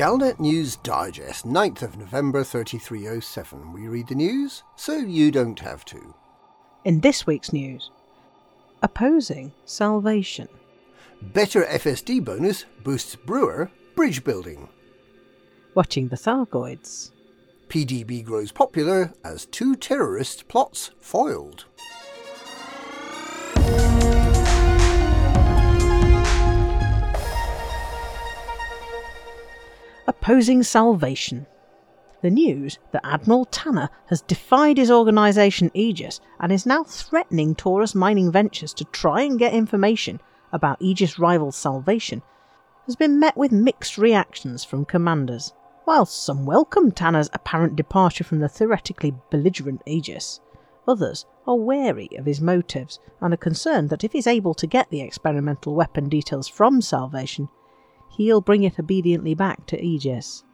Galnet News Digest, 9th of November 3307. We read the news so you don't have to. In this week's news, opposing salvation. Better FSD bonus boosts brewer bridge building. Watching the Thargoids. PDB grows popular as two terrorist plots foiled. Opposing salvation. The news that Admiral Tanner has defied his organisation Aegis and is now threatening Taurus Mining Ventures to try and get information about Aegis rival Salvation has been met with mixed reactions from commanders. While some welcome Tanner's apparent departure from the theoretically belligerent Aegis, others are wary of his motives and are concerned that if he's able to get the experimental weapon details from Salvation, he'll bring it obediently back to Aegis.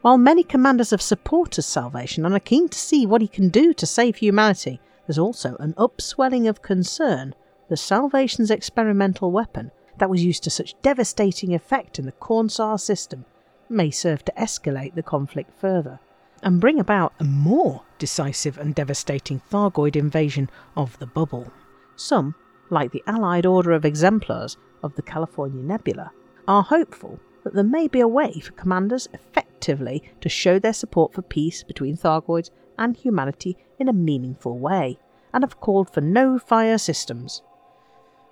While many commanders have supported Salvation and are keen to see what he can do to save humanity, there's also an upswelling of concern that Salvation's experimental weapon, that was used to such devastating effect in the Cornsar system, may serve to escalate the conflict further and bring about a more decisive and devastating Thargoid invasion of the bubble. Some, like the Allied Order of Exemplars of the California Nebula, are hopeful that there may be a way for commanders effectively to show their support for peace between Thargoids and humanity in a meaningful way, and have called for no fire systems.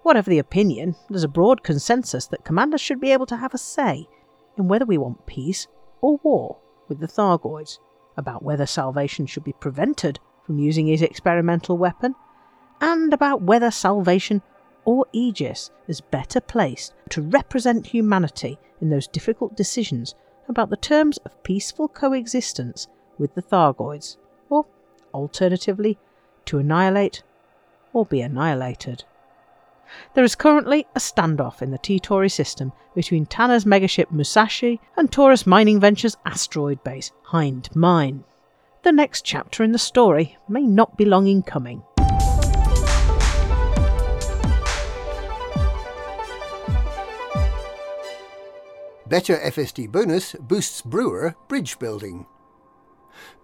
Whatever the opinion, there's a broad consensus that commanders should be able to have a say in whether we want peace or war with the Thargoids, about whether Salvation should be prevented from using his experimental weapon, and about whether Salvation or Aegis is better placed to represent humanity in those difficult decisions about the terms of peaceful coexistence with the Thargoids, or, alternatively, to annihilate or be annihilated. There is currently a standoff in the T-Tauri system between Tanner's megaship Musashi and Taurus Mining Ventures asteroid base Hind Mine. The next chapter in the story may not be long in coming. Better FSD bonus boosts brewer bridge building.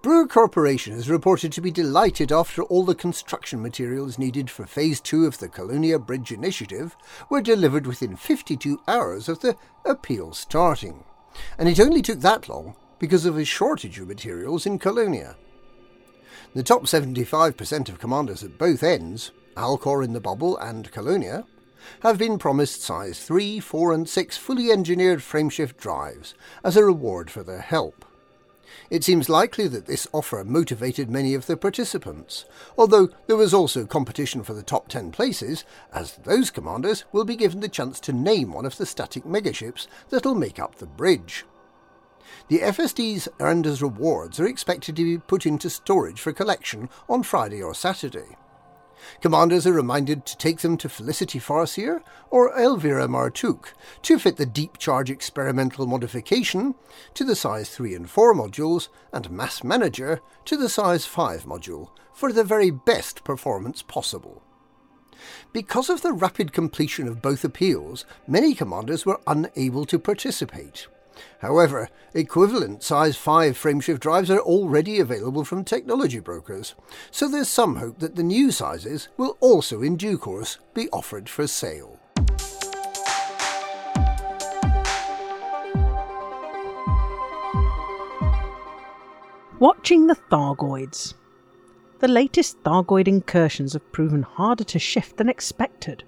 Brewer Corporation is reported to be delighted after all the construction materials needed for Phase 2 of the Colonia Bridge Initiative were delivered within 52 hours of the appeal starting. And it only took that long because of a shortage of materials in Colonia. The top 75% of commanders at both ends, Alcor in the Bubble and Colonia, have been promised size 3, 4 and 6 fully engineered frameshift drives as a reward for their help. It seems likely that this offer motivated many of the participants, although there was also competition for the top 10 places, as those commanders will be given the chance to name one of the static megaships that'll make up the bridge. The FSDs earned as rewards are expected to be put into storage for collection on Friday or Saturday. Commanders are reminded to take them to Felicity Farseer or Elvira Martuk to fit the deep charge experimental modification to the size 3 and 4 modules and Mass Manager to the size 5 module for the very best performance possible. Because of the rapid completion of both appeals, many commanders were unable to participate. However, equivalent size 5 frameshift drives are already available from technology brokers, so there's some hope that the new sizes will also in due course be offered for sale. Watching the Thargoids. The latest Thargoid incursions have proven harder to shift than expected.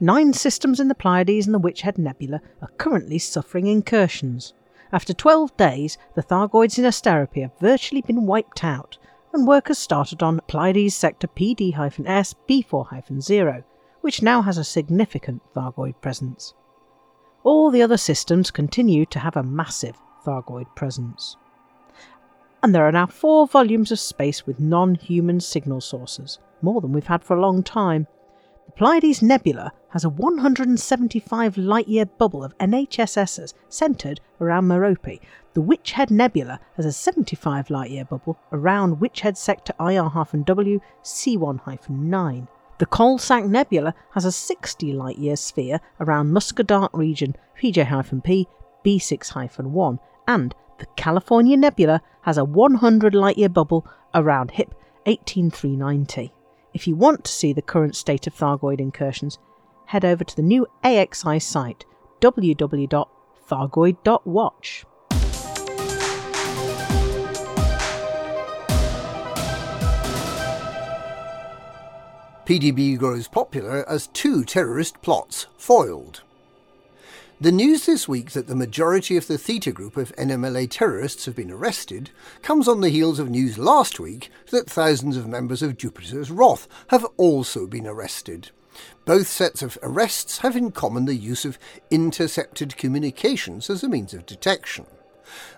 Nine systems in the Pleiades and the Witchhead Nebula are currently suffering incursions. After 12 days, the Thargoids in Asterope have virtually been wiped out, and work has started on Pleiades sector PD S B4 0, which now has a significant Thargoid presence. All the other systems continue to have a massive Thargoid presence. And there are now four volumes of space with non human signal sources, more than we've had for a long time. The Pleiades Nebula has a 175 light year bubble of NHSSs centred around Merope. The Witch Head Nebula has a 75 light year bubble around Witch Head Sector IR-W C1-9. The Coalsack Nebula has a 60 light year sphere around Musca Dark region PJ-P B6 1, and the California Nebula has a 100 light year bubble around HIP 18390. If you want to see the current state of Thargoid incursions, head over to the new AXI site www.thargoid.watch. PDB grows popular as two terrorist plots foiled. The news this week that the majority of the Theta group of NMLA terrorists have been arrested comes on the heels of news last week that thousands of members of Jupiter's Wrath have also been arrested. Both sets of arrests have in common the use of intercepted communications as a means of detection.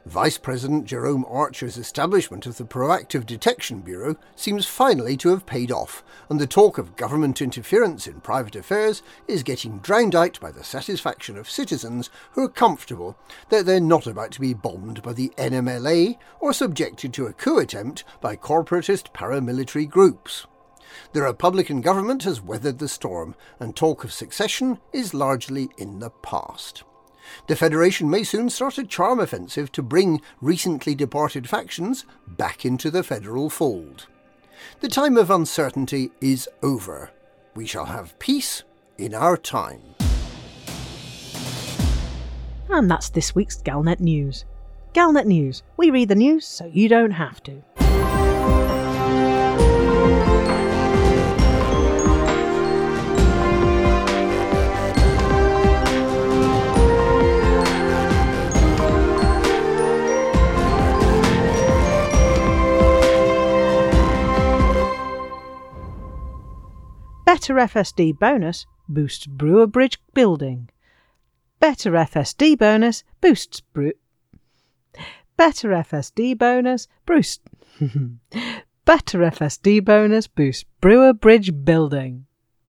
Vice President Jerome Archer's establishment of the Proactive Detection Bureau seems finally to have paid off, and the talk of government interference in private affairs is getting drowned out by the satisfaction of citizens who are comfortable that they're not about to be bombed by the NMLA or subjected to a coup attempt by corporatist paramilitary groups. The Republican government has weathered the storm, and talk of succession is largely in the past. The Federation may soon start a charm offensive to bring recently departed factions back into the federal fold. The time of uncertainty is over. We shall have peace in our time. And that's this week's Galnet News. Galnet News. We read the news so you don't have to. Better FSD bonus boosts Brewer Bridge building. Better FSD bonus boosts Brew. Better FSD bonus boost. Better FSD bonus boosts Brewer Bridge building.